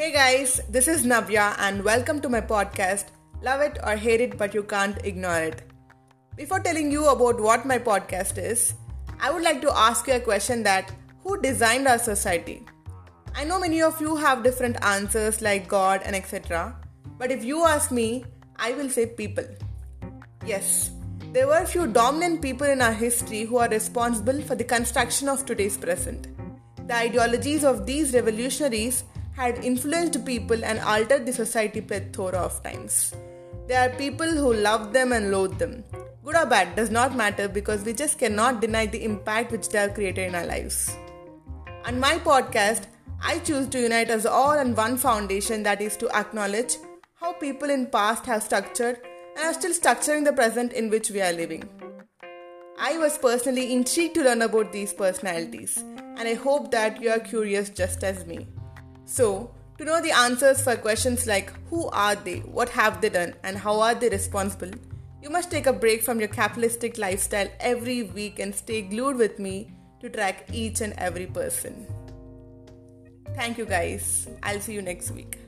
Hey guys, this is Navya and welcome to my podcast, Love It or Hate It But You Can't Ignore It. Before telling you about what my podcast is, I would like to ask you a question that who designed our society? I know many of you have different answers like God and etc. But if you ask me, I will say people. Yes, there were a few dominant people in our history who are responsible for the construction of today's present. The ideologies of these revolutionaries had influenced people and altered the society plethora of times. There are people who love them and loathe them. Good or bad does not matter because we just cannot deny the impact which they have created in our lives. On my podcast, I choose to unite us all on one foundation that is to acknowledge how people in past have structured and are still structuring the present in which we are living. I was personally intrigued to learn about these personalities, and I hope that you are curious just as me. So, to know the answers for questions like who are they, what have they done, and how are they responsible, you must take a break from your capitalistic lifestyle every week and stay glued with me to track each and every person. Thank you guys. I'll see you next week.